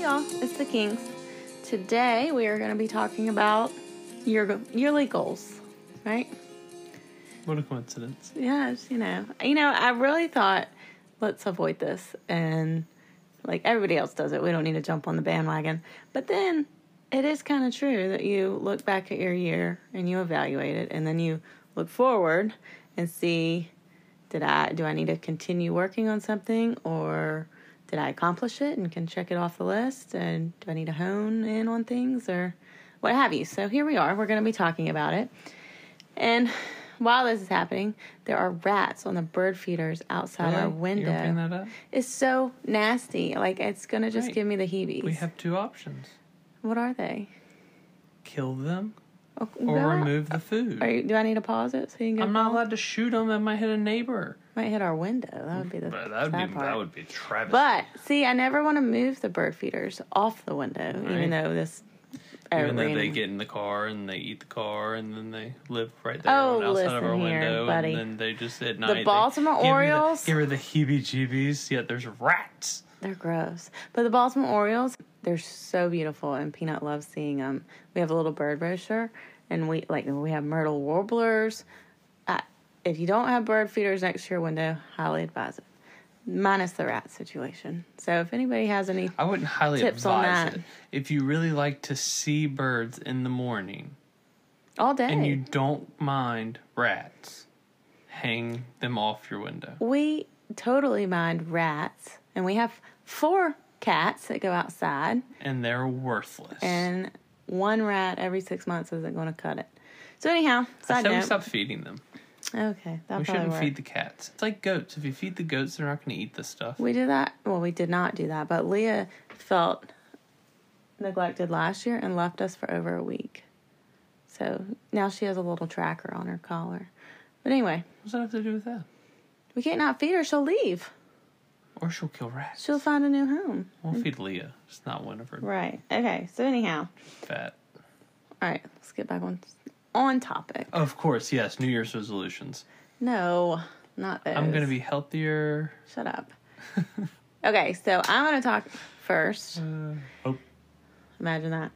Hey y'all, it's the Kings. Today we are going to be talking about your yearly goals, right? What a coincidence. Yes, you know. You know, I really thought let's avoid this and like everybody else does it. We don't need to jump on the bandwagon. But then it is kind of true that you look back at your year and you evaluate it and then you look forward and see did I do I need to continue working on something or did I accomplish it and can check it off the list and do I need to hone in on things or what have you. So here we are. We're going to be talking about it. And while this is happening, there are rats on the bird feeders outside our window. You're that up? It's so nasty. Like it's gonna just Right. give me the heebies. We have two options: what are they? kill them Oh, or remove the food. Are you, do I need to pause it so you can get? I'm not allowed to shoot them. That might hit a neighbor. Might hit our window. That would be the But that would be part. that would be travesty. But see, I never want to move the bird feeders off the window, Right. even though this. even though they get in the car and they eat the car and then they live right there Oh, on outside of our here, window buddy. and then they just at night they Baltimore give me the- Orioles- give her the heebie-jeebies. Yet there's rats. They're gross. But the Baltimore Orioles, they're so beautiful, and Peanut loves seeing them. We have a little bird brochure, and we like we have myrtle warblers. If you don't have bird feeders next to your window, highly advise it. Minus the rat situation. So if anybody has any, I wouldn't highly Tips on advise that. it. If you really like to see birds in the morning all day, and you don't mind rats, hang them off your window. we totally mind rats, and we have four cats that go outside. And they're worthless. and one rat every six months isn't going to cut it. So anyhow, I side said we stop feeding them. Okay, that we shouldn't work. feed the cats. It's like goats. If you feed the goats, they're not going to eat the stuff. We did that. Well, we did not do that, but Leah felt neglected last year and left us for over a week. So now she has a little tracker on her collar. But anyway, what's that have to do with that? we can't not feed her. She'll leave. Or she'll kill rats. She'll find a new home. We'll feed Leah. It's not Winifred. Right. Okay. So anyhow, Fat. all right. Let's get back on on topic. Of course, yes. New Year's resolutions. No, not those. I'm going to be healthier. Shut up. okay, so I'm to talk first. Uh, oh, Imagine that.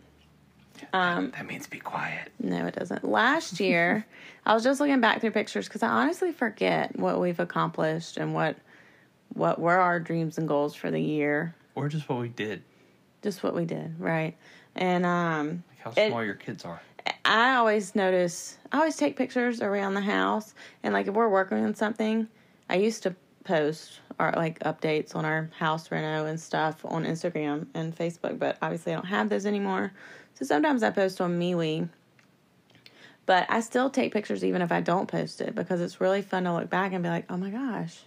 Um, that means be quiet. No, it doesn't. Last year, I was just looking back through pictures because I honestly forget what we've accomplished and what what were our dreams and goals for the year. Or just what we did. Just what we did, right? And um, Like how It- small your kids are. I always notice. I always take pictures around the house, and like if we're working on something, I used to post our like updates on our house reno and stuff on Instagram and Facebook, but obviously I don't have those anymore. So sometimes I post on MeWe, but I still take pictures even if I don't post it because it's really fun to look back and be like, oh my gosh,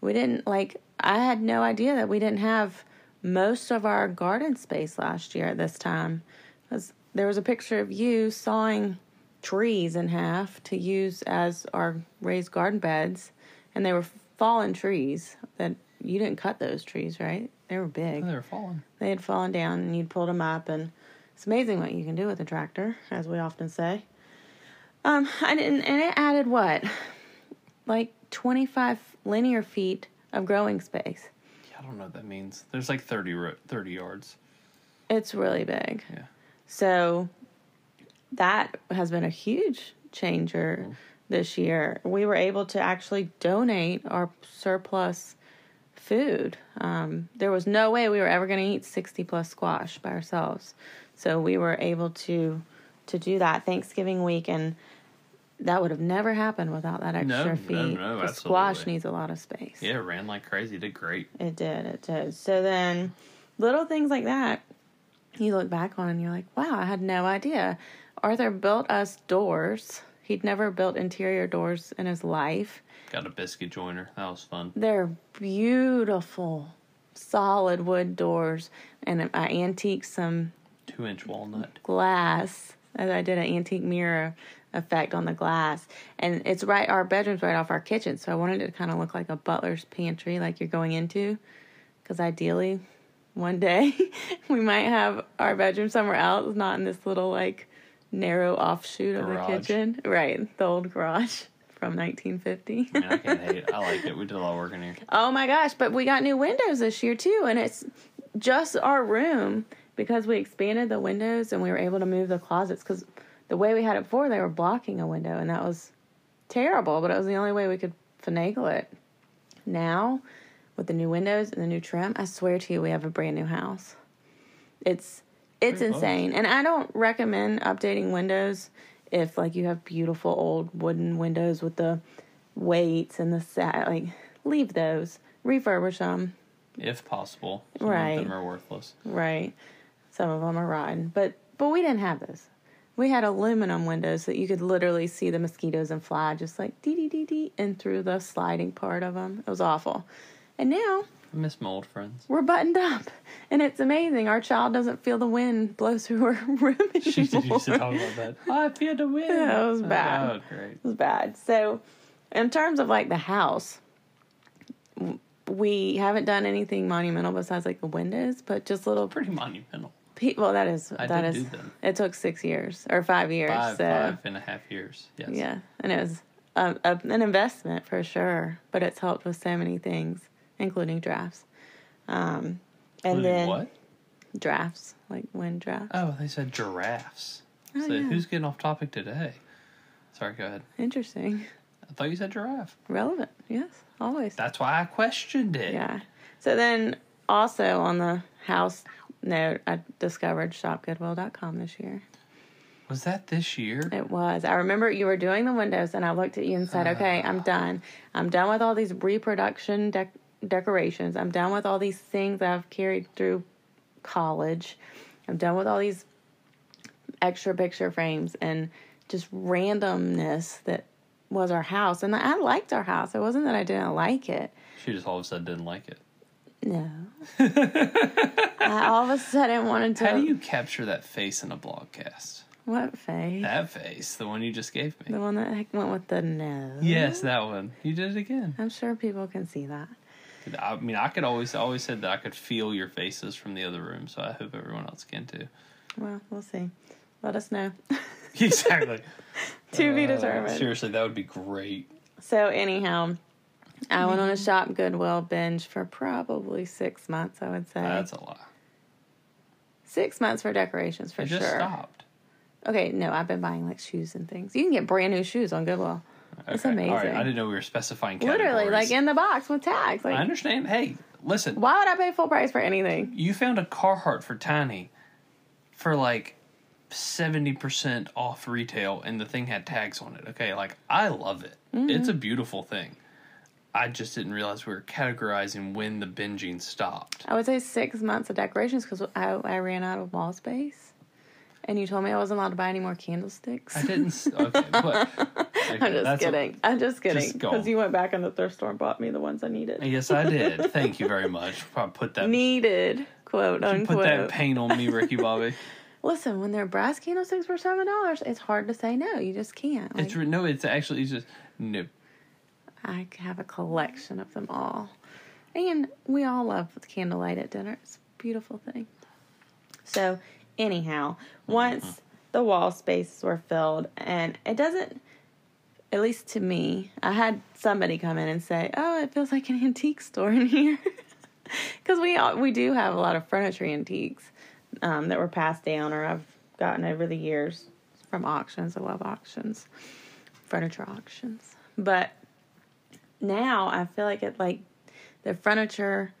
we didn't like. I had no idea that we didn't have most of our garden space last year at this time because there was a picture of you sawing trees in half to use as our raised garden beds, and they were fallen trees that you didn't cut those trees, right? They were big. Oh, they're falling. They had fallen down, and you'd pulled them up, and it's amazing what you can do with a tractor, as we often say. Um, I didn't, and it added what, like twenty five linear feet of growing space. Yeah, I don't know what that means. There's like 30, ro- 30 yards. It's really big. Yeah. So that has been a huge changer this year. We were able to actually donate our surplus food. Um, there was no way we were ever going to eat 60 plus squash by ourselves. So we were able to to do that Thanksgiving week and that would have never happened without that No, extra no, feed. no, The squash needs a lot of space. Yeah, it ran like crazy. Did great. It did, it did. So then little things like that you look back on and you're like, wow, I had no idea. Arthur built us doors. He'd never built interior doors in his life. Got a biscuit joiner. That was fun. They're beautiful, solid wood doors. And I antiqued some Two inch walnut. glass. And I did an antique mirror effect on the glass. And it's right, our bedroom's right off our kitchen. So I wanted it to kind of look like a butler's pantry, like you're going into. Because ideally, one day we might have our bedroom somewhere else, not in this little, like, narrow offshoot of the kitchen. Right, the old garage from 1950. I mean, I can't hate it. I like it. We did a lot of work in here. Oh my gosh, but we got new windows this year too, and it's just our room because we expanded the windows and we were able to move the closets because the way we had it before they were blocking a window and that was terrible but it was the only way we could finagle it now with the new windows and the new trim i swear to you we have a brand new house it's it's Pretty close. insane and i don't recommend updating windows if like you have beautiful old wooden windows with the weights and the set like leave those refurbish them if possible. Some Right. of them are worthless. Right. Some of them are rotten, but but we didn't have those. We had aluminum windows that you could literally see the mosquitoes and fly just like dee dee dee dee in through the sliding part of them. It was awful. And now I miss my old friends. we're buttoned up, and it's amazing. Our child doesn't feel the wind blow through her room anymore. She used to talk about that. Oh, I feel the wind. Yeah, it was Oh, bad. Oh, great. It was bad. So, in terms of like the house, we haven't done anything monumental besides like the windows, but just little Pretty monumental. Well, that is I that is. It took six years or five years. Five, so five and a half years. Yes. yeah, and it was a, a, an investment for sure. But it's helped with so many things, including drafts. Um, and Including then what? drafts, like wind drafts. Oh, they said giraffes. Oh, so yeah. who's getting off topic today? Sorry, go ahead. Interesting, I thought you said giraffe. relevant. Yes, always. That's why I questioned it. Yeah. So then also on the house note, I discovered shopgoodwill.com this year. Was that this year? It was. I remember you were doing the windows, and I looked at you and said, "Okay, I'm ah. done. I'm done with all these reproduction dec- decorations. I'm done with all these things I've carried through college. I'm done with all these extra picture frames and just randomness that was our house. And I liked our house. It wasn't that I didn't like it. She just all of a sudden didn't like it. No. I all of a sudden wanted to. How do you capture that face in a blogcast? What face? That face, the one you just gave me. The one that went with the no. Yes, that one. You did it again. I'm sure people can see that. I mean, I could always always said that I could feel your faces from the other room, so I hope everyone else can too. Well, we'll see. Let us know. exactly. to be Uh, determined. seriously, that would be great. So anyhow, I went on a shop Goodwill binge for probably six months. I would say That's a lot. six months for decorations for It sure. just stopped. Okay, no, I've been buying like shoes and things. You can get brand new shoes on Goodwill. It's Okay, All right. amazing. I didn't know we were specifying categories. Literally, like in the box with tags. I understand. Hey, listen. why would I pay full price for anything? You found a Carhartt for Tiny for like seventy percent off retail, and the thing had tags on it. Okay, like I love it. Mm-hmm. It's a beautiful thing. I just didn't realize we were categorizing when the binging stopped. I would say six months of decorations because I, I ran out of wall space. And you told me I wasn't allowed to buy any more candlesticks. I didn't. Okay, but okay, I'm just kidding. i I'm just kidding. Because you went back in the thrift store and bought me the ones I needed. yes, I did. Thank you very much. Probably put that Needed, quote put unquote. that paint on me, Ricky Bobby. Listen, when they're brass candlesticks for seven dollars, it's hard to say no. You just can't. Like, It's no. It's actually it's just no. I have a collection of them all, and we all love candlelight at dinner. It's a beautiful thing. So, anyhow, once the wall spaces were filled, and it doesn't, at least to me, I had somebody come in and say, "Oh, it feels like an antique store in here," because we we do have a lot of furniture antiques um, that were passed down or I've gotten over the years from auctions. I love auctions, furniture auctions, but now I feel like it like the furniture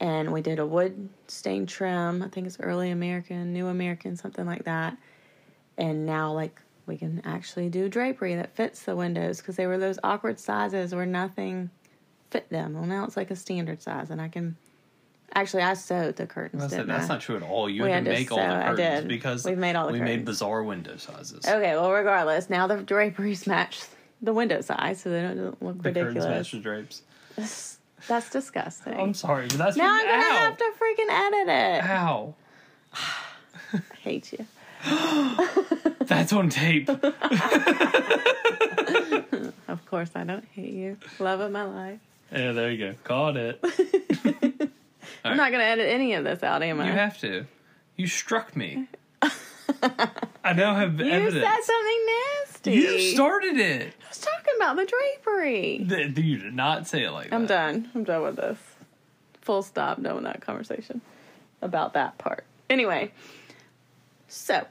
and we did a wood stain trim. I think it's early American, new American, something like that. And now like we can actually do drapery that fits the windows because they were those awkward sizes where nothing fit them. Well, now it's like a standard size, and I can actually I sewed the curtains. That's, that's not true at all. You We had to make all sew, the I curtains did. because We've made all the we made bizarre window sizes. Okay, well, regardless, now the draperies match the window size, so they don't look the ridiculous. the drapes. That's, that's disgusting. I'm sorry, but that's now I'm gonna ow, have to freaking edit it. Ow, I hate you. that's on tape. Of course, I don't hate you. Love of my life. yeah, there you go. Caught it. I'm not gonna edit any of this out, am I? You have to. You struck me. I now have You evidence. said something nasty. You started it. I was talking about the drapery. Th- You did not say it like that. I'm done. I'm done with this. Full stop. Done with that conversation. about that part. Anyway, so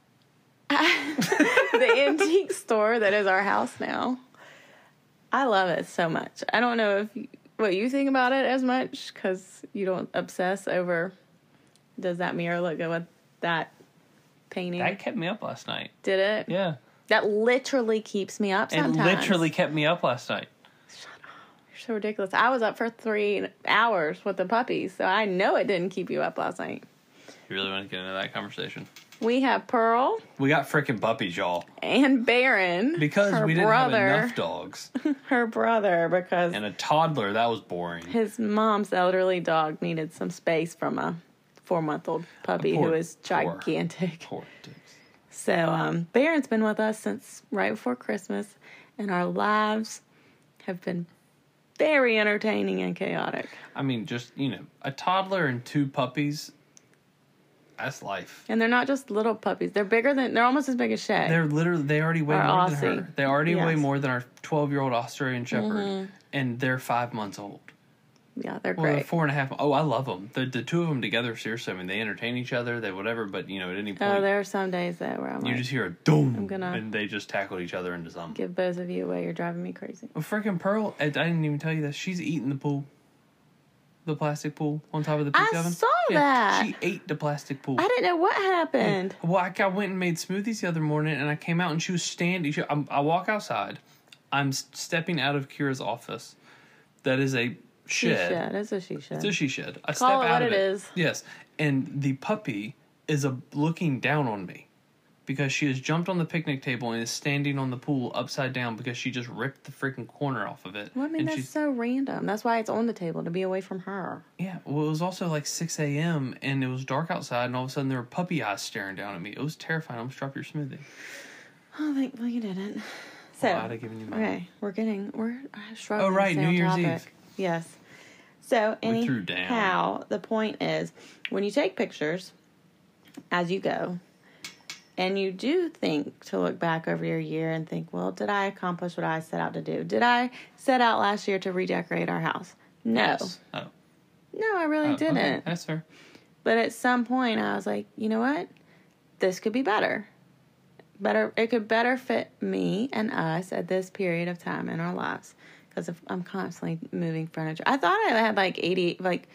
the antique store that is our house now. I love it so much. I don't know if you, what you think about it as much because you don't obsess over. Does that mirror look good with that painting? That kept me up last night. Did it? Yeah. That literally keeps me up sometimes. It literally kept me up last night. Shut up. You're so ridiculous. I was up for three hours with the puppies, so I know it didn't keep you up last night. You really want to get into that conversation? We have Pearl We got freaking puppies, y'all. and Baron Because her we didn't brother, have enough dogs. her brother, because and a toddler, that was boring. his mom's elderly dog needed some space from a four-month-old puppy Poor- who is gigantic. Poor dicks. So um, Baron's been with us since right before Christmas, and our lives have been very entertaining and chaotic. I mean, just, you know, a toddler and two puppies, that's life. And they're not just little puppies; they're bigger than they're almost as big as Shay. They're literally, they already weigh Our more than her. They already weigh Yes. Mm-hmm. more than our 12 year old Australian Shepherd. And they're five months old. Yeah, they're Well, they're great. four and a half. Oh, I love them. The, the two of them together, seriously. I mean, they entertain each other, they whatever, but, you know, at any oh, point, Oh, there are some days that where I'm you like, just hear a doom, I'm gonna- and they just tackle each other into something. give both of you away. You're driving me crazy. Well, freaking Pearl, I, I didn't even tell you that. She's eating the pool. The plastic pool on top of the I pizza oven. saw that. She ate the plastic pool. I didn't know what happened. Well, I, I went and made smoothies the other morning, and I came out and she was standing. She, I'm, I walk outside. I'm stepping out of Kira's office. That is a She shed. shed. It's a she shed. It's a she shed. I Call step it out what of it it. is. Yes, and the puppy is a looking down on me because she has jumped on the picnic table and is standing on the pool upside down because she just ripped the freaking corner off of it. Well, I mean, and that's she's so random. That's why it's on the table to be away from her. yeah. Well, it was also like six a.m. and it was dark outside, and all of a sudden there were puppy eyes staring down at me. It was terrifying. I almost dropped your smoothie. Oh, thankfully you didn't. So, I'd have given you mine. okay, we're getting we're struggling. Oh, right, New Year's. Eve. Yes. So anyhow, the point is when you take pictures as you go, and you do think to look back over your year and think, well, did I accomplish what I set out to do? Did I set out last year to redecorate our house? No, Yes. Oh, no, I really oh, didn't. That's fair. But at some point, I was like, you know what? This could be better. Better. It could better fit me and us at this period of time in our lives. Because I'm constantly moving furniture. I thought I had like eighty, like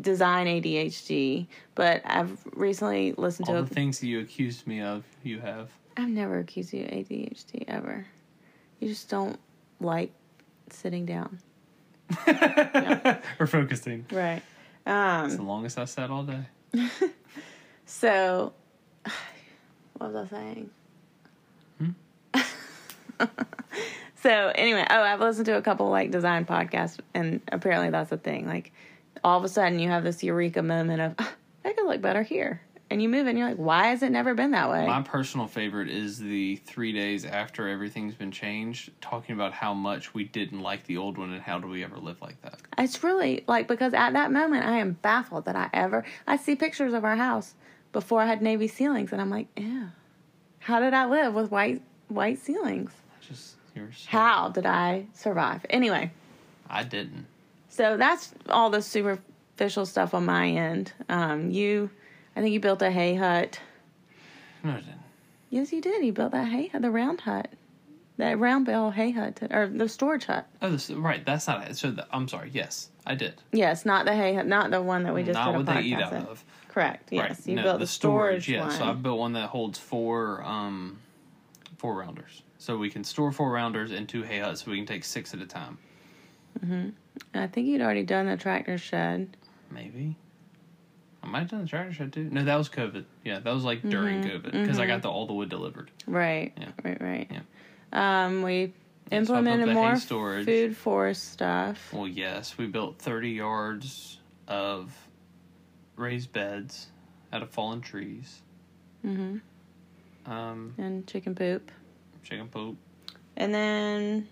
design ADHD, but I've recently listened All to. the A, things that you accused me of, you have. I've never accused you of ADHD ever. You just don't like sitting down. We're focusing. Right. It's the Um. longest I sat all day. So, what was I saying? so anyway, oh, I've listened to a couple like design podcasts, and apparently that's a thing. Like, all of a sudden, you have this eureka moment of, "Ah, I could look better here, and you move, and you're like, why has it never been that way? My personal favorite is the three days after everything's been changed, talking about how much we didn't like the old one and how do we ever live like that. It's really like because at that moment, I am baffled that I ever I see pictures of our house before I had navy ceilings, and I'm like, yeah, how did I live with white white ceilings? Just so, How did I survive? Anyway, I didn't. so that's all the superficial stuff on my end. Um, you, I think you built a hay hut. No, I didn't. Yes, you did. You built that hay hut, the round hut, that round bale hay hut, or the storage hut. Oh, this, right. That's not it. So the, I'm sorry. Yes, I did. Yes, not the hay hut, not the one that we just not did a what they eat podcast out in. of. Correct. Yes, right. you no, built the the storage, Yeah. one. So I built one that holds four um four rounders. So we can store four rounders in two hay huts. So we can take six at a time. I think you'd already done the tractor shed. Maybe. I might have done the tractor shed too. No, that was COVID. Yeah, that was like during Mm-hmm. COVID because I got the all the wood delivered. Right. Yeah. Right. Right. Yeah. Um, we Yeah, so implemented hay more storage. food forest stuff. Well, yes, we built 30 yards of raised beds out of fallen trees. hmm Um, And chicken poop. Chicken poop. And then,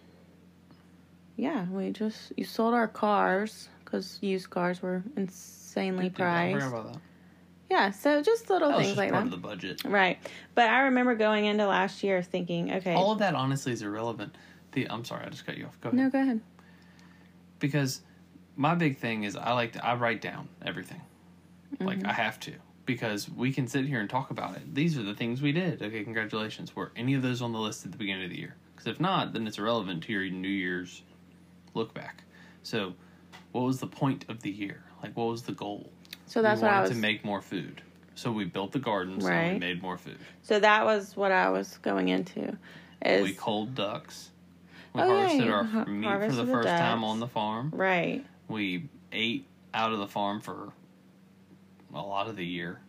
yeah, we just you sold our cars because used cars were insanely priced. forgot about that. Yeah, so just little That things just like part that. of the budget. Right, but I remember going into last year thinking, okay, All of that honestly is irrelevant. The I'm sorry, I just cut you off. Go ahead. no, go ahead. Because my big thing is I like to I write down everything. Like Mm-hmm. I have to because we can sit here and talk about it. These are the things we did. Okay, congratulations. Were any of those on the list at the beginning of the year? Because if not, then it's irrelevant to your New Year's look back. So, what was the point of the year? Like, what was the goal? So that's we what wanted I was. to make more food. So we built the gardens and we made more food. so that was what I was going into. Is we culled ducks. We Oh, yeah, harvested you our meat for the the first time on the farm. right. We ate out of the farm for a lot of the year.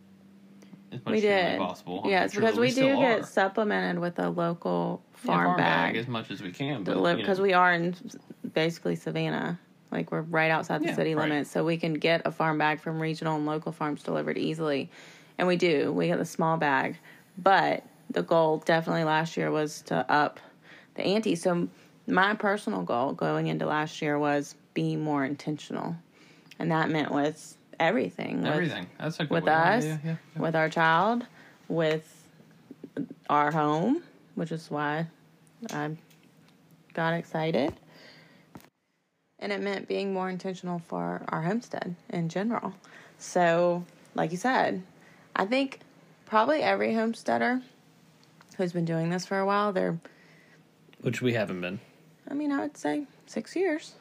As much We as did. possible. I'm Yes, sure because that we do get are. supplemented with a local Yeah, farm, bag, as much as we can. Delivered you know, because we are in basically Savannah. Like we're right outside the Yeah, city right. limits, so we can get a farm bag from regional and local farms delivered easily, and we do. We get the small bag, but the goal definitely last year was to up the ante. So my personal goal going into last year was be more intentional, and that meant with everything, with everything. That's a good with way. Us, yeah, yeah, yeah. with our child, with our home, which is why I got excited. And it meant being more intentional for our homestead in general. So, like you said, I think probably every homesteader who's been doing this for a while, they're, Which we haven't been. I mean, I would say six years.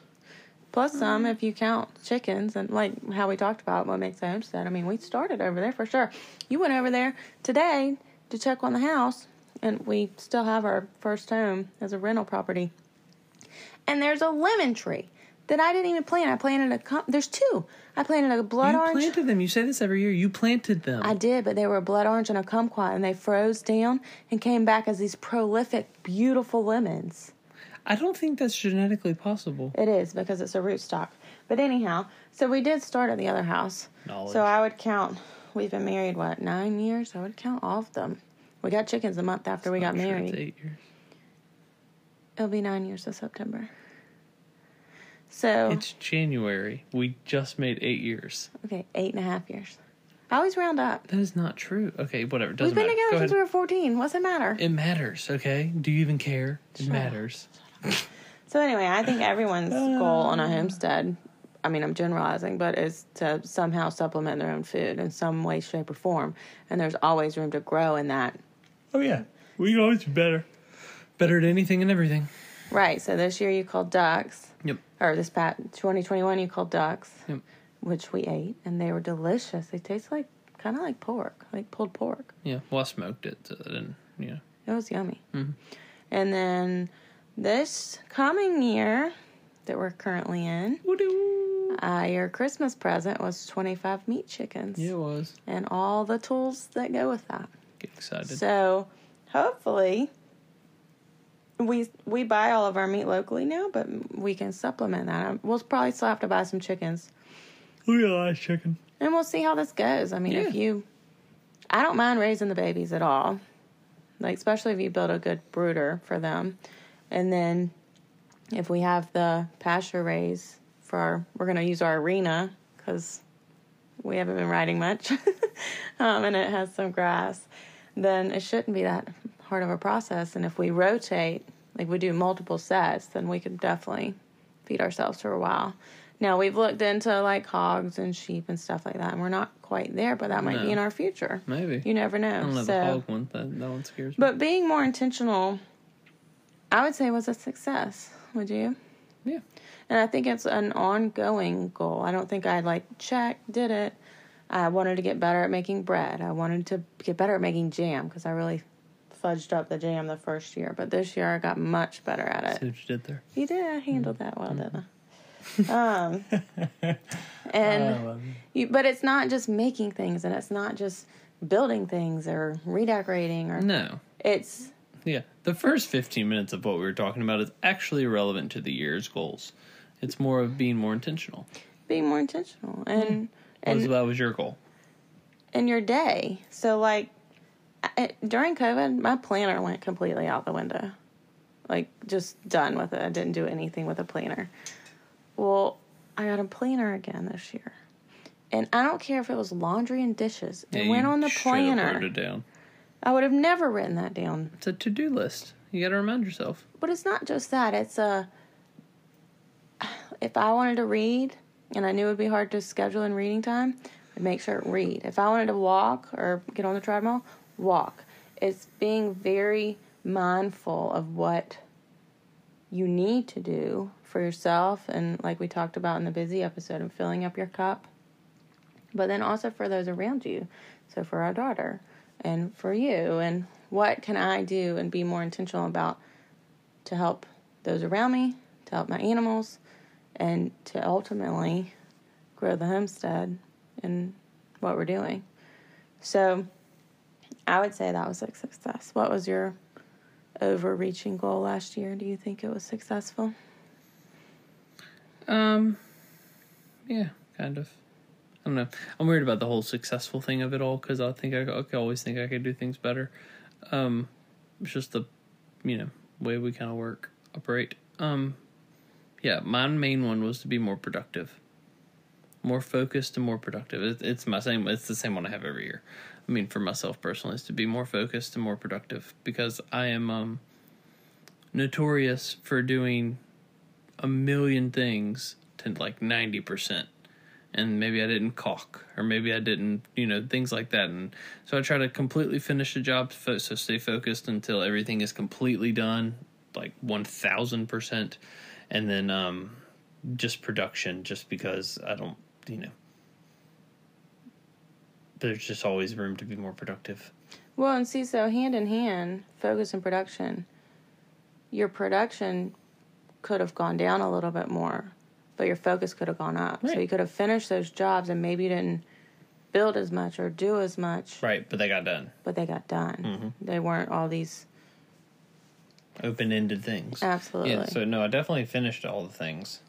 Plus some if you count chickens and like how we talked about what makes a homestead. I mean, we started over there for sure. You went over there today to check on the house, and we still have our first home as a rental property. And there's a lemon tree that I didn't even plant. I planted a. Com- there's two. I planted a blood you orange. You planted them. You say this every year. You planted them. I did, but they were a blood orange and a kumquat, and they froze down and came back as these prolific, beautiful lemons. I don't think that's genetically possible. It is because it's a rootstock. But anyhow, so we did start at the other house. Knowledge. So I would count. We've been married what nine years? I would count all of them. We got chickens a month after we got sure married. it's eight years. It'll be nine years this September. So It's January. We just made eight years. okay, eight and a half years. I always round up. That is not true. Okay, whatever. Doesn't We've been matter. together Go since ahead. we were fourteen. What's it matter? It matters, okay? Do you even care? It matters. So anyway, I think everyone's goal on a homestead, I mean I'm generalizing, but is to somehow supplement their own food in some way, shape, or form. And there's always room to grow in that. Oh yeah, we can always be better. Better at anything and everything. Right. So this year you called ducks. Yep. Or this past 2021 you called ducks. Yep. Which we ate and they were delicious. They taste like kind of like pork, like pulled pork. Yeah. Well, I smoked it, so that didn't. Yeah. It was yummy. Mhm. And then this coming year that we're currently in, uh, your Christmas present was 25 meat chickens Yeah, it was. and all the tools that go with that. Get excited. So hopefully we we buy all of our meat locally now, but we can supplement that. We'll probably still have to buy some chickens, at that chicken. and we'll see how this goes. I mean, if you, I don't mind raising the babies at all, like especially if you build a good brooder for them, and then if we have the pasture raise for our, we're gonna use our arena because we haven't been riding much, um, and it has some grass. Then it shouldn't be that hard of a process. And if we rotate, like we do multiple sets, then we could definitely feed ourselves for a while. Now we've looked into like hogs and sheep and stuff like that, and we're not quite there, but that might be in our future. Maybe. You never I know. don't know so, the hog one. That, that one scares me. but being more intentional, I would say it was a success. Would you? yeah. And I think it's an ongoing goal. I don't think I like check, did it. I wanted to get better at making bread. I wanted to get better at making jam because I really fudged up the jam the first year. But this year I got much better at it. See what you did there. You did. I handled that well, didn't I? um, and you, but it's not just making things, and it's not just building things or redecorating, or No. it's Yeah. The first 15 minutes of what we were talking about is actually relevant to the year's goals. It's more of being more intentional. being more intentional and What was, and that was your goal. in your day. So like I, during COVID, my planner went completely out the window. Like just done with it. I didn't do anything with a planner. Well, I got a planner again this year. And I don't care if it was laundry and dishes. It Yeah, went on the planner. it down. I would have never written that down. It's a to do list. You got to remind yourself. But it's not just that. It's a. If I wanted to read, and I knew it would be hard to schedule in reading time, I'd make sure to read. If I wanted to walk or get on the treadmill, walk. It's being very mindful of what you need to do for yourself and like we talked about in the busy episode of filling up your cup. But then also for those around you. So for our daughter and for you and what can I do and be more intentional about to help those around me, to help my animals, and to ultimately grow the homestead and what we're doing. So I would say that was a success. What was your overreaching goal last year? Do you think it was successful? Um, yeah, kind of. Don't know. I'm worried about the whole successful thing of it all because I think I, I always think I could do things better. Um, it's just the, you know, way we kind of work, operate. Um, yeah, my main one was to be more productive, more focused and more productive. It, it's my same. It's the same one I have every year. I mean, for myself personally, is to be more focused and more productive because I am um, notorious for doing a million things to like ninety percent and maybe I didn't caulk, or maybe I didn't, you know, things like that. And so I try to completely finish the job, so stay focused until everything is completely done, like one thousand percent, and then um, just production, just because I don't, you know, there's just always room to be more productive. Well, and see, so hand in hand, focus and production. Your production could have gone down a little bit more but your focus could have gone up. Right. So you could have finished those jobs and maybe you didn't build as much or do as much. Right, but they got done. But they got done. Mm-hmm. They weren't all these open ended things. Absolutely. Yeah, so no, I definitely finished all the things.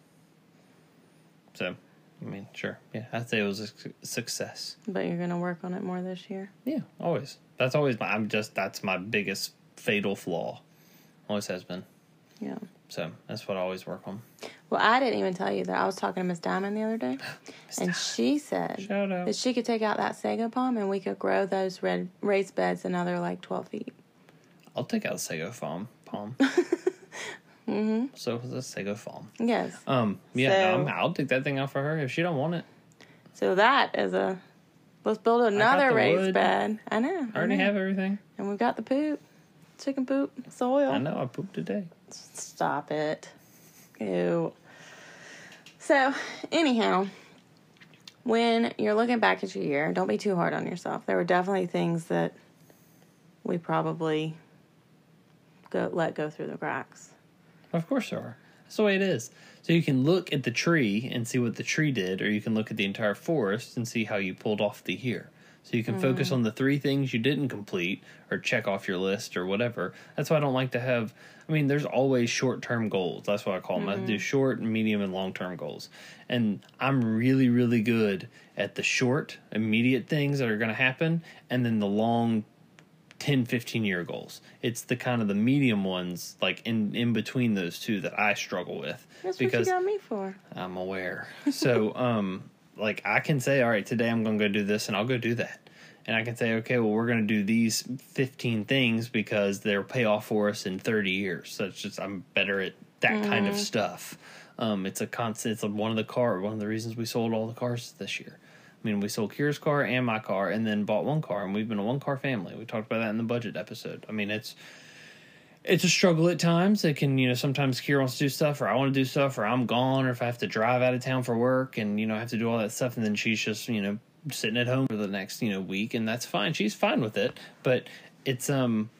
So, I mean, sure. Yeah, I'd say it was a success. But you're going to work on it more this year. Yeah, always. That's always my, I'm just, that's my biggest fatal flaw. Always has been. Yeah. So, that's what I always work on. Well, I didn't even tell you that I was talking to Miss Diamond the other day, and she said Shout out. that she could take out that sago palm and we could grow those red raised beds another like twelve feet. I'll take out the Sago Farm palm. Mm-hmm. So the Sago palm. Yes. Um, yeah, So- no, I'm, I'll take that thing out for her if she don't want it. So that is a. Let's build another raised wood. bed. I know. I already know. have everything. And we've got the poop, chicken poop, soil. I know I pooped today. Stop it. Ew. So, anyhow, when you're looking back at your year, don't be too hard on yourself. There were definitely things that we probably go let go through the cracks. Of course there are. That's the way it is. So you can look at the tree and see what the tree did, or you can look at the entire forest and see how you pulled off the year. So you can hmm. focus on the three things you didn't complete or check off your list or whatever. That's why I don't like to have. I mean, there's always short term goals. That's what I call them. I do short, medium, and long term goals. And I'm really, really good at the short, immediate things that are going to happen, and then the long 10 15 year goals it's the kind of the medium ones like in in between those two that i struggle with That's because what you got me for. i'm aware so um like i can say all right today i'm gonna go do this and i'll go do that and i can say okay well we're gonna do these 15 things because they'll pay off for us in 30 years so it's just i'm better at that kind of stuff um it's a constant it's a, one of the car one of the reasons we sold all the cars this year I mean, we sold Kira's car and my car, and then bought one car, and we've been a one car family. We talked about that in the budget episode. I mean, it's it's a struggle at times. It can, you know, sometimes Kira wants to do stuff, or I want to do stuff, or I'm gone, or if I have to drive out of town for work, and you know, I have to do all that stuff, and then she's just, you know, sitting at home for the next, you know, week, and that's fine. She's fine with it, but it's um,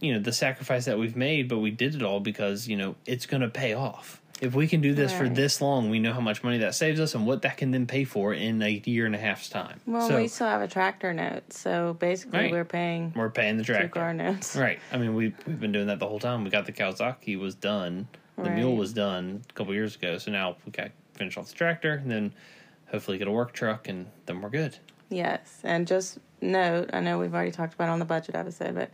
you know, the sacrifice that we've made, but we did it all because you know it's going to pay off. If we can do this for this long, we know how much money that saves us and what that can then pay for in a year and a half's time. Well, so we still have a tractor note, so basically Right. we're paying we're paying the two tractor. car notes. Right. I mean, we we've been doing that the whole time. We got the Kawasaki was done. The mule was done a couple years ago. So now we got to finish off the tractor and then hopefully get a work truck and then we're good. Yes, and just note, I know we've already talked about it on the budget episode, but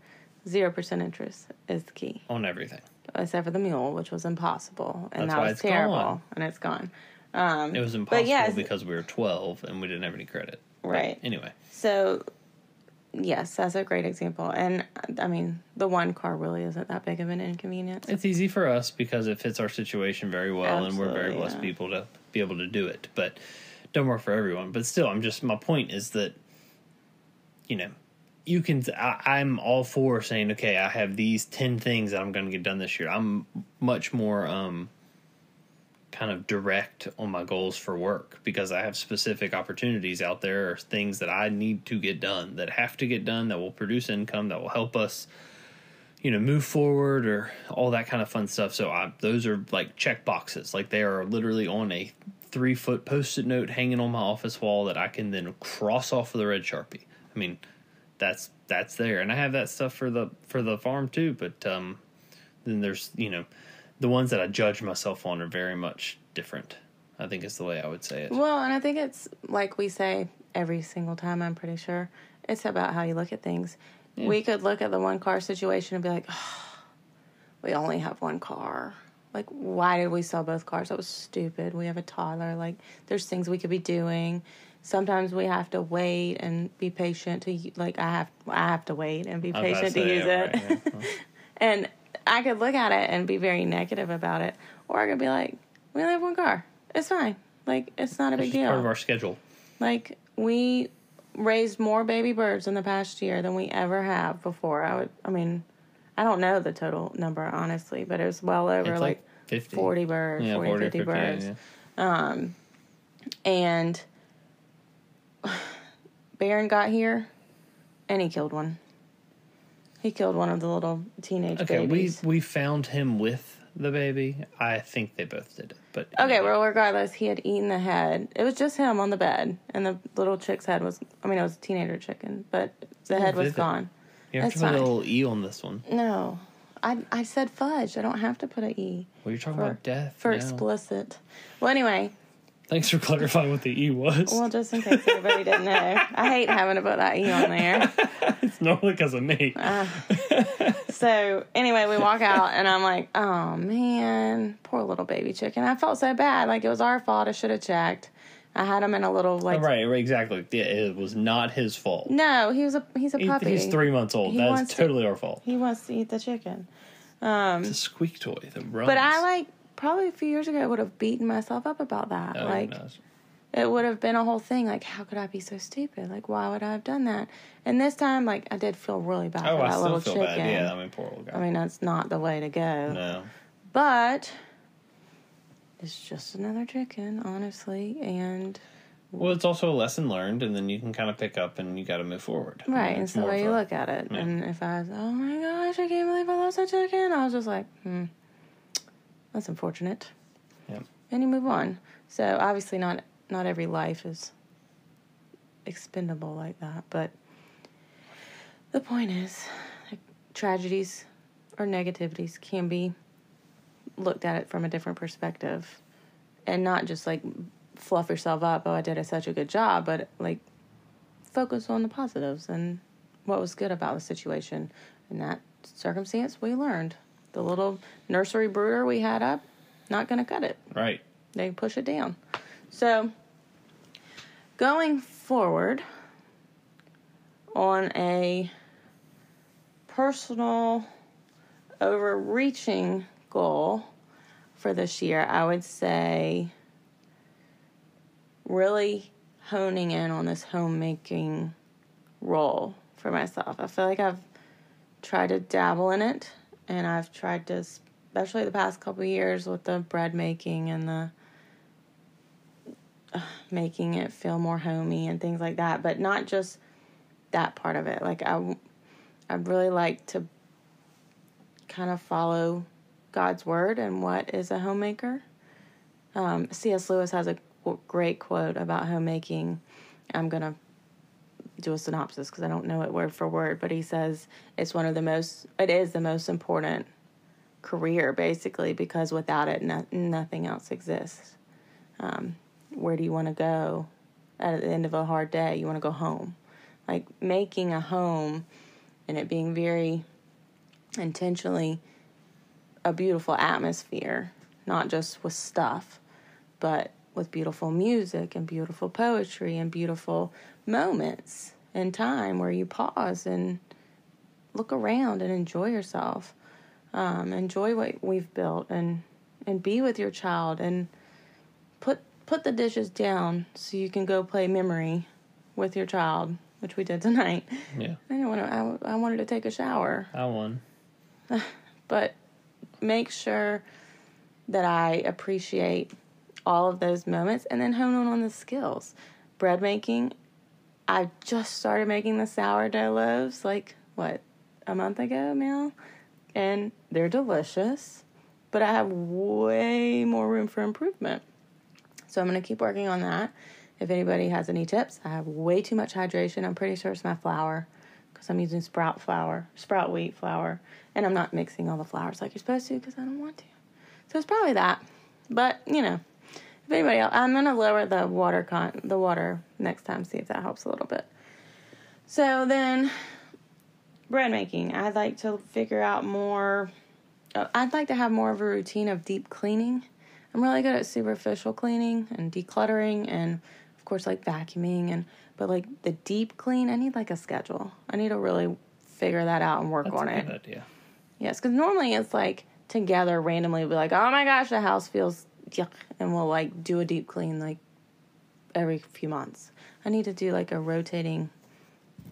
zero percent interest is the key, on everything. except for the mule, which was impossible, and That's that why was it's terrible, gone. and it's gone. Um, It was impossible yes- because we were 12 and we didn't have any credit. But Right. anyway, so, yes, that's a great example, and I mean, the one car really isn't that big of an inconvenience. it's easy for us because it fits our situation very well and we're very blessed yeah. people to be able to do it. But don't work for everyone. But still, I'm just my point is that you know you can. I, I'm all for saying, okay, I have these ten things that I'm going to get done this year. I'm much more um kind of direct on my goals for work because I have specific opportunities out there or things that I need to get done that have to get done that will produce income that will help us you know move forward or all that kind of fun stuff so I, those are like check boxes like they are literally on a three foot post-it note hanging on my office wall that i can then cross off with a red sharpie i mean that's that's there and i have that stuff for the for the farm too but um then there's you know the ones that i judge myself on are very much different i think is the way i would say it Well, and I think it's like we say every single time, I'm pretty sure. It's about how you look at things. We could look at the one car situation and be like, oh, we only have one car. Like, why did we sell both cars? That was stupid. We have a toddler. Like, there's things we could be doing. Sometimes we have to wait and be patient to like. I have I have to wait and be I was about patient to say, use yeah, it. right, yeah. And I could look at it and be very negative about it, or I could be like, we only have one car. It's fine. Like, it's not a big It's deal. part of our schedule Like we raised more baby birds in the past year than we ever have before. I would I mean, I don't know the total number honestly, but it was well over it's like, like 50 40 birds, yeah 40, 40 50, 50 birds. yeah. Um, and Baron got here and he killed one. He killed one of the little teenage Okay, babies. we we found him with the baby. I think they both did it, but Okay, anyway. well, regardless, he had eaten the head. It was just him on the bed, and the little chick's head was, I mean, it was a teenager chicken, but the head was gone. You have to that's put a little e on this one. No, I I said fudge. I don't have to put a e Well, you're talking for about death for now. explicit. Well, anyway, Thanks for clarifying what the e was. well, just in case everybody didn't know, I hate having to put that e on there. it's normally because of me. Uh, So anyway, we walk out, and I'm like, oh man, poor little baby chicken. I felt so bad. Like it was our fault. I should have checked. I had him in a little like. right, right, exactly. Yeah, it was not his fault. No, he was a he's a He- puppy. he's three months old. He That's wants to- totally our fault. He wants to eat the chicken. Um, It's a squeak toy that runs. but I like probably a few years ago I would have beaten myself up about that. Oh, like it would have been a whole thing. Like how could I be so stupid? Like why would I have done that? And this time, like I did feel really bad Oh, for that little chicken. bad. Yeah, I mean, poor old guy. I mean that's not the way to go. no. But it's just another chicken, honestly, and Well, it's also a lesson learned, and then you can kind of pick up and you got to move forward. right. And it's the way you a- look at it, Yeah. and if I was, oh my gosh, I can't believe I lost that chicken, I was just like, hmm, that's unfortunate. Yep. And you move on. So obviously, not not every life is expendable like that, but the point is, like, tragedies or negativities can be looked at it from a different perspective, and not just like fluff yourself up. Oh, I did a, such a good job, but like focus on the positives and what was good about the situation. In that circumstance, we learned the little nursery brooder we had up, not going to cut it Right. they push it down. So, going forward on a personal, overreaching goal for this year, I would say really honing in on this homemaking role for myself. I feel like I've tried to dabble in it and I've tried to especially the past couple years with the bread making and the uh, making it feel more homey and things like that, but not just that part of it. Like I I really like to kind of follow God's word and what is a homemaker. Um, C.S. Lewis has a great quote about homemaking. I'm gonna do a synopsis because I don't know it word for word, but he says it's one of the most, it is the most important career basically because without it, no, nothing else exists. Um, where do you want to go at the end of a hard day? You want to go home. Like making a home and it being very intentionally a beautiful atmosphere, not just with stuff, but with beautiful music and beautiful poetry and beautiful moments in time where you pause and look around and enjoy yourself. Um, enjoy what we've built and and be with your child and put put the dishes down so you can go play memory with your child, which we did tonight. Yeah. I didn't want to. I, I wanted to take a shower, I won. but make sure that I appreciate all of those moments and then hone in on the skills. Bread making, I just started making the sourdough loaves like what a month ago now, and they're delicious, but I have way more room for improvement. So I'm gonna keep working on that. If anybody has any tips, I have way too much hydration. I'm pretty sure it's my flour because I'm using sprout flour, sprout wheat flour, and I'm not mixing all the flours like you're supposed to because I don't want to. So it's probably that. But you know, if anybody else, I'm gonna lower the water con the water next time, see if that helps a little bit. So then, bread making. I'd like to figure out more. uh, I'd like to have more of a routine of deep cleaning. I'm really good at superficial cleaning and decluttering, and of course, like vacuuming and. But like the deep clean, I need like a schedule. I need to really figure that out and work That's on a it. good idea. Yes, because normally it's like together randomly, we'll be like, oh my gosh, the house feels yuck, and we'll like do a deep clean like every few months. I need to do like a rotating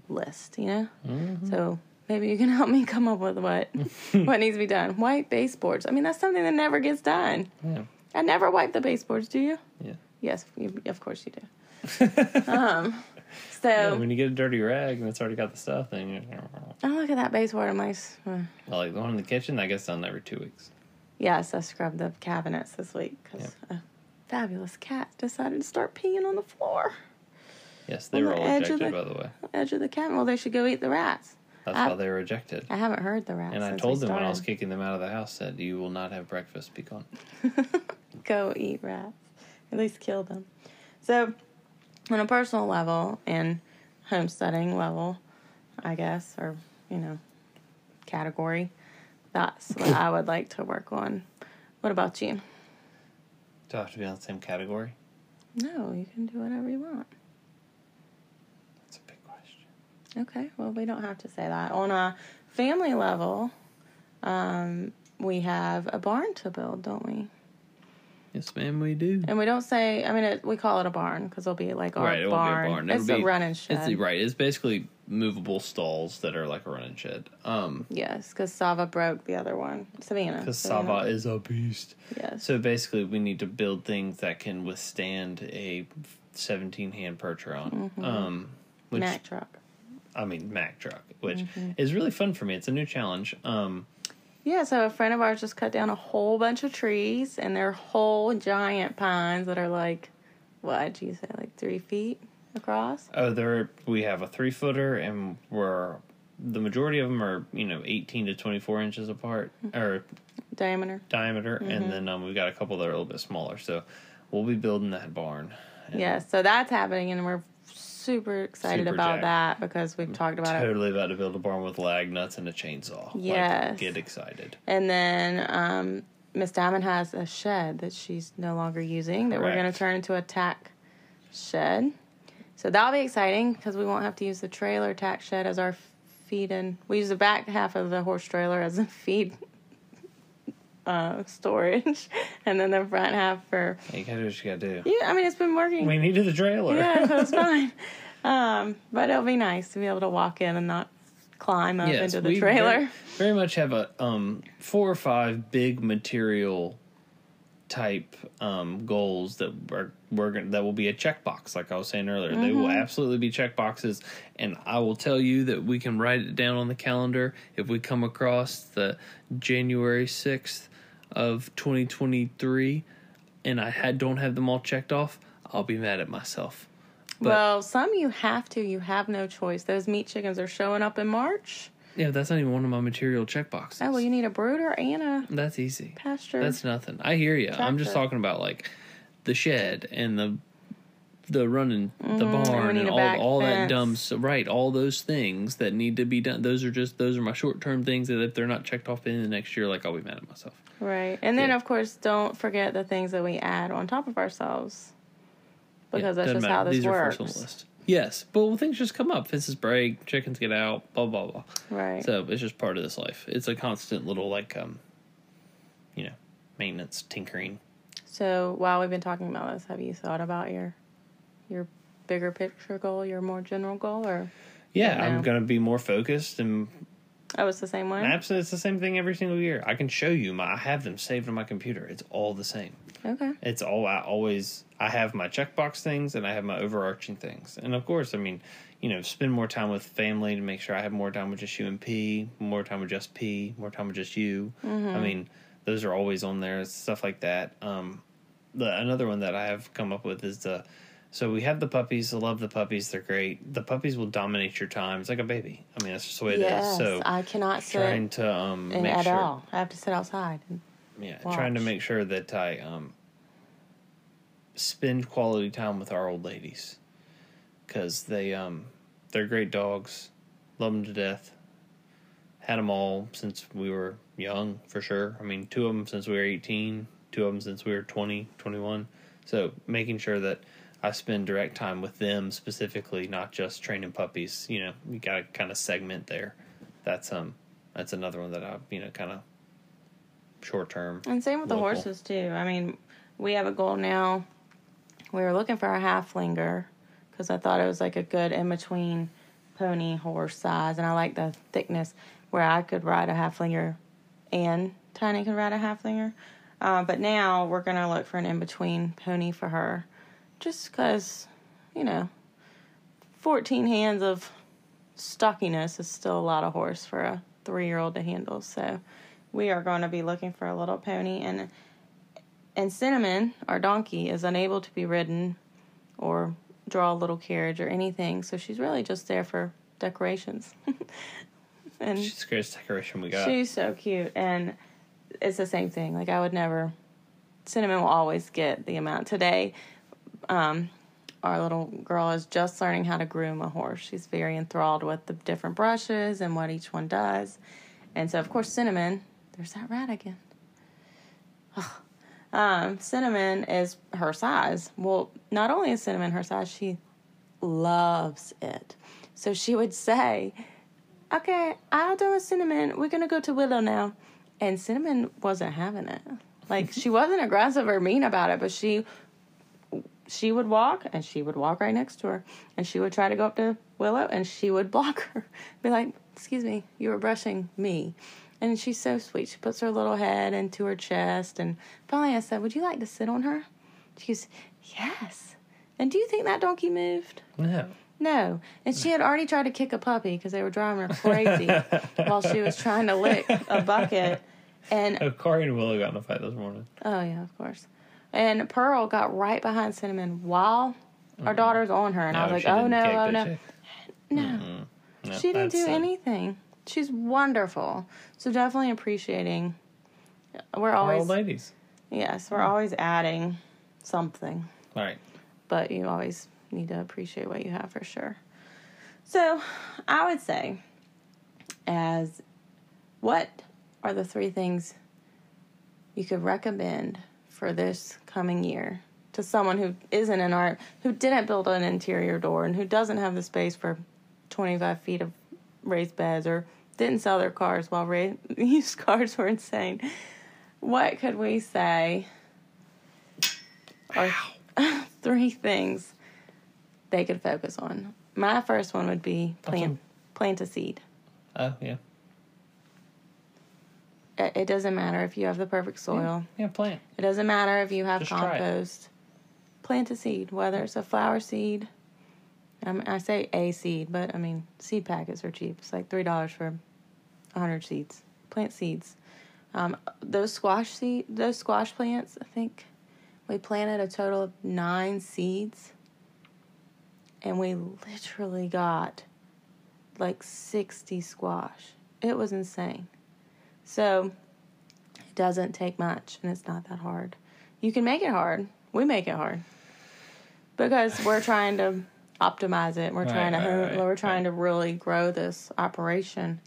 list, you know? Mm-hmm. So maybe you can help me come up with what what needs to be done. White baseboards. I mean, that's something that never gets done. Yeah. I never wipe the baseboards. Do you? Yeah. Yes, you, of course you do. um, so Yeah, when you get a dirty rag and it's already got the stuff, then you. I look at that baseboard uh, Well, like the one in the kitchen, that gets done every two weeks. Yes, I scrubbed the cabinets this week because a fabulous cat decided to start peeing on the floor, Yes, they On were the all ejected, the- by the way. edge of the cabinet. Well, they should go eat the rats. That's I- why they were ejected. I haven't heard the rats. And I told them when I was kicking them out of the house, said, "You will not have breakfast. Be gone." go eat rats. At least kill them. So, on a personal level and homesteading level, I guess, or you know, category, that's what I would like to work on. What about you? Do I have to be on the same category? No, you can do whatever you want. That's a big question. Okay, well, we don't have to say that. On a family level, um, we have a barn to build, don't we? Yes, ma'am, we do. And we don't say, I mean, it, we call it a barn because it'll be like our Right, it won't be a barn. barn. It'll It's be- a running shed. It's right. It's basically movable stalls that are like a running shed. Um, Yes, because Sava broke the other one. Savannah. because Savannah. Sava is a beast. Yes. So basically, we need to build things that can withstand a 17 hand Percheron. Um, which Mack truck. I mean Mack truck, which Mm-hmm. is really fun for me. It's a new challenge. Um, Yeah, so a friend of ours just cut down a whole bunch of trees, and they're whole giant pines that are like, what did you say, like three feet across? oh, there we have a three footer, and we're the majority of them are you know 18 to 24 inches apart Mm-hmm. or Diameter. diameter, and then um, we've got a couple that are a little bit smaller. So we'll be building that barn. Yeah, so that's happening, and we're super excited Super about jacked. that because we've talked about it. Totally about to build a barn with lag nuts and a chainsaw. Like, get excited. And then um, Miss Diamond has a shed that she's no longer using that we're going to turn into a tack shed. So that'll be exciting because we won't have to use the trailer tack shed as our feed and we use the back half of the horse trailer as a feed uh, storage and then the front half for You gotta do what you gotta do. yeah I mean it's been working We needed the trailer. yeah so it's fine um, but it'll be nice to be able to walk in and not climb up into the we trailer Very, very much have a um four or five big material type um goals that are we're gonna that will be a checkbox like I was saying earlier. They will Mm-hmm. absolutely be checkboxes and I will tell you that we can write it down on the calendar if we come across the January sixth of twenty twenty three and I had don't have them all checked off, I'll be mad at myself. But well, some you have to. You have no choice. Those meat chickens are showing up in March. yeah, that's not even one of my material checkboxes. Oh, well, you need a brooder and a That's easy. pasture. That's nothing. I hear you. I'm just talking about like the shed and the the running the and we barn and a all all that dumb so, right all those things that need to be done those are just those are my short term things that if they're not checked off in the next year like I'll be mad at myself right. And then, Yeah. of course, don't forget the things that we add on top of ourselves. Yeah, Because that's doesn't just how this these works. are first on the list yes but well, things just come up fences break chickens get out blah blah blah Right. so it's just part of this life it's a constant little like um you know maintenance tinkering So while we've been talking about this, have you thought about your your bigger picture goal, your more general goal, or Yeah, I'm gonna be more focused and oh, it's the same one? absolutely it's the same thing every single year. I can show you my I have them saved on my computer. It's all the same. Okay. It's all I always I have my checkbox things and I have my overarching things. And of course, I mean, you know, spend more time with family to make sure I have more time with just you and P, more time with just P, more time with just you. I mean, those are always on there, stuff like that. Um the another one that I have come up with is the so we have the puppies. I love the puppies. They're great. The puppies will dominate your time. It's like a baby. I mean, that's just the way it is. So I cannot sit trying to um in, at sure all. I have to sit outside. yeah, trying to make sure that I um spend quality time with our old ladies because they um they're great dogs, love them to death. Had them all since we were young, for sure. I mean, two of them since we were 18, two of them since we were 20, 21. So making sure that I spend direct time with them specifically, not just training puppies. You know, you got to kind of segment there. That's um, that's another one that I you know kind of short term. And same with the horses too. I mean, we have a goal now. We were looking for a Haflinger because I thought it was like a good in between pony horse size, and I like the thickness where I could ride a Haflinger and Tiny could ride a Haflinger. Uh, but now we're gonna look for an in between pony for her, just because, you know, fourteen hands of stockiness is still a lot of horse for a three year old to handle. So we are going to be looking for a little pony and and cinnamon our donkey is unable to be ridden or draw a little carriage or anything so she's really just there for decorations and She's the greatest decoration we got. she's so cute and it's the same thing like i would never cinnamon will always get the amount today um our little girl is just learning how to groom a horse she's very enthralled with the different brushes and what each one does and so of course cinnamon there's that rat again um, cinnamon is her size. Well, not only is cinnamon her size, she loves it. So she would say, "Okay, I'll do a cinnamon. We're gonna go to Willow now," and cinnamon wasn't having it. Like she wasn't aggressive or mean about it, but she she would walk and she would walk right next to her, and she would try to go up to Willow and she would block her, be like, "Excuse me, you were brushing me." And she's so sweet. She puts her little head into her chest. And finally, I said, Would you like to sit on her? She goes, Yes. And do you think that donkey moved? No. No. And she had already tried to kick a puppy because they were driving her crazy while she was trying to lick a bucket. And Oh, Corey and Willow got in a fight this morning. oh, yeah, of course. And Pearl got right behind Cinnamon while our daughter's on her. And I was like, Oh, no, oh, no. she? No. No, She didn't do anything. She's wonderful. So definitely appreciating. We're always old ladies. Yes, we're always adding something, Right. but you always need to appreciate what you have for sure. So, I would say, as what are the three things you could recommend for this coming year to someone who isn't an art, who didn't build an interior door, and who doesn't have the space for 25 feet of raised beds or didn't sell their cars while ra- used cars were insane? What could we say are three things they could focus on? My first one would be plant Awesome. plant a seed. Oh, yeah. It, doesn't matter if you have the perfect soil. Yeah, plant. It doesn't matter if you have Just compost. Plant a seed, whether it's a flower seed. Um, I say a seed, but I mean seed packets are cheap. It's like three dollars for hundred seeds. Plant seeds. Um, those squash seed, those squash plants. I think we planted a total of nine seeds, and we literally got like sixty squash. It was insane. So it doesn't take much and it's not that hard. You can make it hard. We make it hard. Because we're trying to optimize it. We're Right, trying to right, right, we're trying to really grow this operation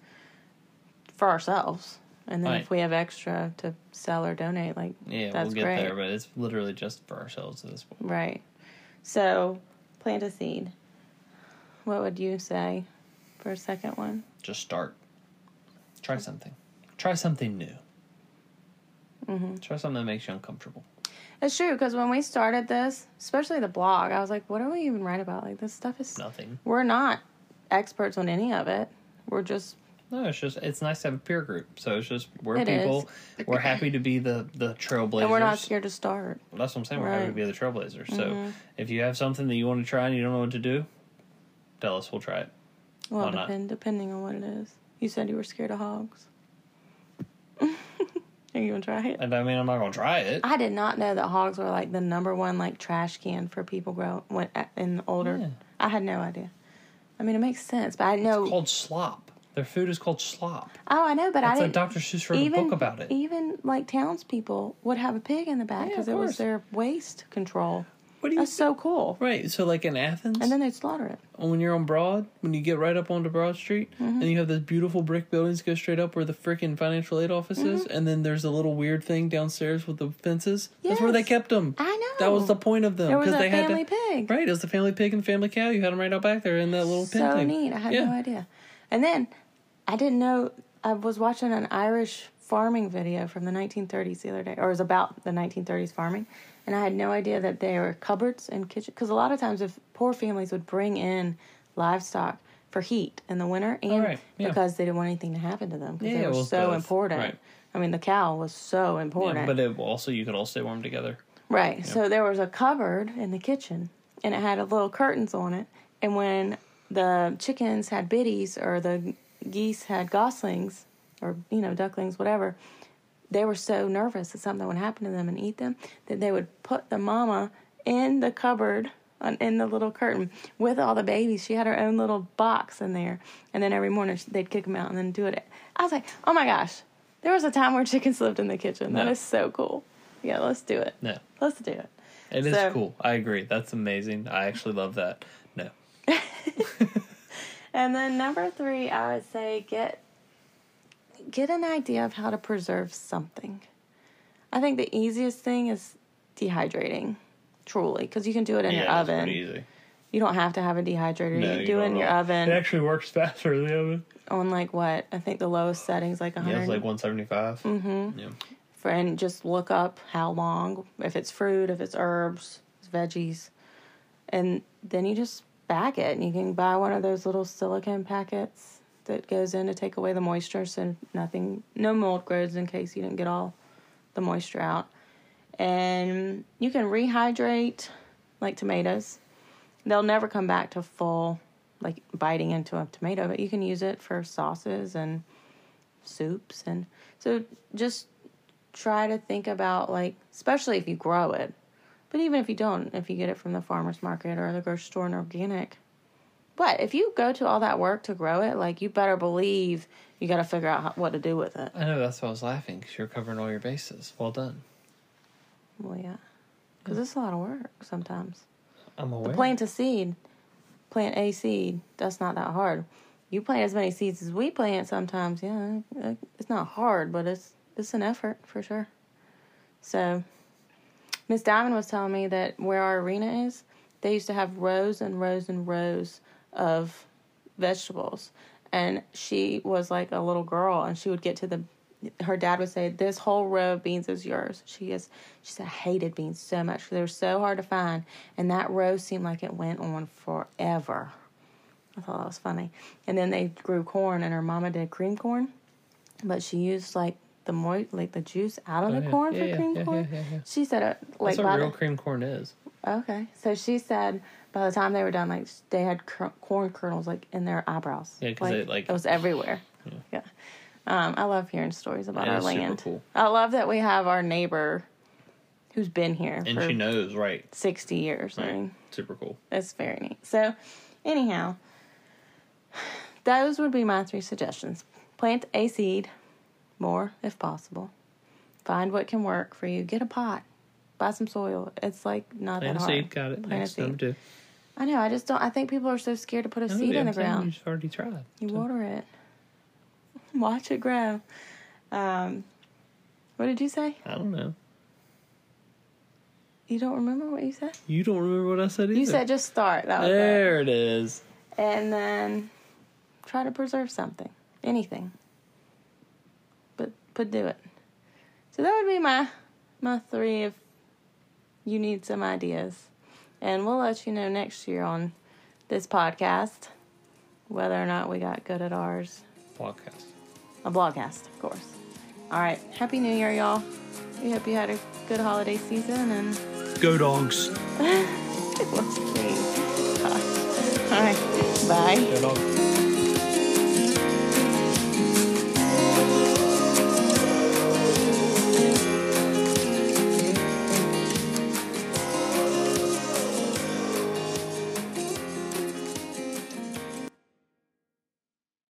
for ourselves. And then if we have extra to sell or donate, like Yeah, that's we'll get great. there, but it's literally just for ourselves at this point. Right. So plant a seed. What would you say for a second one? Just start. Try something. Try something new. Mm-hmm. Try something that makes you uncomfortable. It's true because when we started this, especially the blog, I was like, "What do we even write about? Like this stuff is Nothing. we're not experts on any of it. We're just No, it's just it's nice to have a peer group. So it's just we're It people. We're happy to be the the trailblazers. and we're not scared to start. That's what I'm saying. We're happy to Mm-hmm. be the trailblazers. So if you have something that you want to try and you don't know what to do, tell us. We'll try it. Well, depend depending on what it is. You said you were scared of hogs. Are you gonna try it? And I mean, I'm not gonna try it. I did not know that hogs were like the number one like trash can for people grow when in older. Yeah. I had no idea. I mean, it makes sense, but I know. It's called slop. Their food is called slop. oh, I know, but I That's didn't. like Dr. Seuss wrote even a book about it. even like townspeople would have a pig in the back because of it was their waste control. What do you? That's so cool. right. So like in Athens, And then they'd slaughter it. when you're on Broad, when you get right up onto Broad Street, Mm-hmm. and you have those beautiful brick buildings go straight up where the freaking financial aid office is, Mm-hmm. and then there's a little weird thing downstairs with the fences. That's where they Yes. kept them. I know. That was the point of them There was a they had family to. pig. Right, it was the family pig and family cow. You had them right out back there in that little pen so thing. neat. I had Yeah. no idea. And then I didn't know. I was watching an Irish farming video from the 1930s the other day, or it was about the 1930s farming, and I had no idea that there were cupboards and kitchen. Because a lot of times, if poor families would bring in livestock for heat in the winter, oh, and right, yeah. because they didn't want anything to happen to them, because Yeah, they were well, so important. right. I mean, the cow was so important. Yeah, but it, also you could all stay warm together. Right. So there was a cupboard in the kitchen, and it had a little curtains on it. And when the chickens had biddies or the geese had goslings or you know ducklings, whatever, they were so nervous that something would happen to them and eat them that they would put the mama in the cupboard on, in the little curtain with all the babies. She had her own little box in there, and then every morning they'd kick them out and then do it. I was like, oh my gosh, there was a time where chickens lived in the kitchen. That No. is so cool. Yeah, let's do it. No, Let's do it. it is So- cool. I agree. That's amazing. I actually love that. No, And then number three, I would say get get an idea of how to preserve something. I think the easiest thing is dehydrating, truly, because you can do it in your yeah, that's oven. pretty easy. You don't have to have a dehydrator. No, you you do it in your at all. oven It actually works faster in the oven. on like what I think the lowest settings like 100. Yeah, it's like 175. Mm-hmm. Yeah. for, and just look up how long, if it's fruit, if it's herbs, it's veggies, and then you just bag it. And you can buy one of those little silicone packets that goes in to take away the moisture, so nothing, no mold grows in case you didn't get all the moisture out. And you can rehydrate like tomatoes. They'll never come back to full, like biting into a tomato, but you can use it for sauces and soups. And so just try to think about like especially if you grow it but even if you don't if you get it from the farmers market or the grocery store and organic but if you go to all that work to grow it like you better believe you got to figure out how, what to do with it I know that's why I was laughing because you're covering all your bases. Well done. well yeah because it's a lot of work sometimes I'm aware. to plant a seed plant a seed that's not that hard you plant as many seeds as we plant sometimes yeah it's not hard but it's it's an effort for sure so miss diamond was telling me that where our arena is they used to have rows and rows and rows of vegetables. And she was like a little girl and she would get to the her dad would say this whole row of beans is yours. She is she said i hated beans so much. They were so hard to find. And that row seemed like it went on forever. I thought that was funny. And then they grew corn and her mama did cream corn. But she used like the mo- like the juice out of Oh, the yeah. corn Yeah, for yeah, cream corn. she said it like That's what the- real cream corn is. Okay. So she said by the time they were done, like they had cr- corn kernels like in their eyebrows. Yeah, 'cause it, like- it was everywhere. Yeah. Um, I love hearing stories about Yeah, our it's super land. cool. I love that we have our neighbor who's been here And for she knows, right? sixty years. I Right. mean, Super cool. it's very neat. So, anyhow, those would be my three suggestions: plant a seed, more if possible. Find what can work for you. Get a pot. Buy some soil. It's like not Plant a that hard. seed, got it. Plant a Next number seed. two. I know. I just don't. I think people are so scared to put a No, seed in the ground. You just already tried. You So- water it. Watch it grow. Um, what did you say? I don't know. You don't remember what you said? You don't remember what I said either. You said just start. That was it. there it is. And then try to preserve something, anything. But but do it. So that would be my my three if you need some ideas. And we'll let you know next year on this podcast whether or not we got good at ours. Podcast. A blogcast, of course. All right. Happy New Year, y'all. We hope you had a good holiday season and Go dogs. All right. Bye. Go dogs.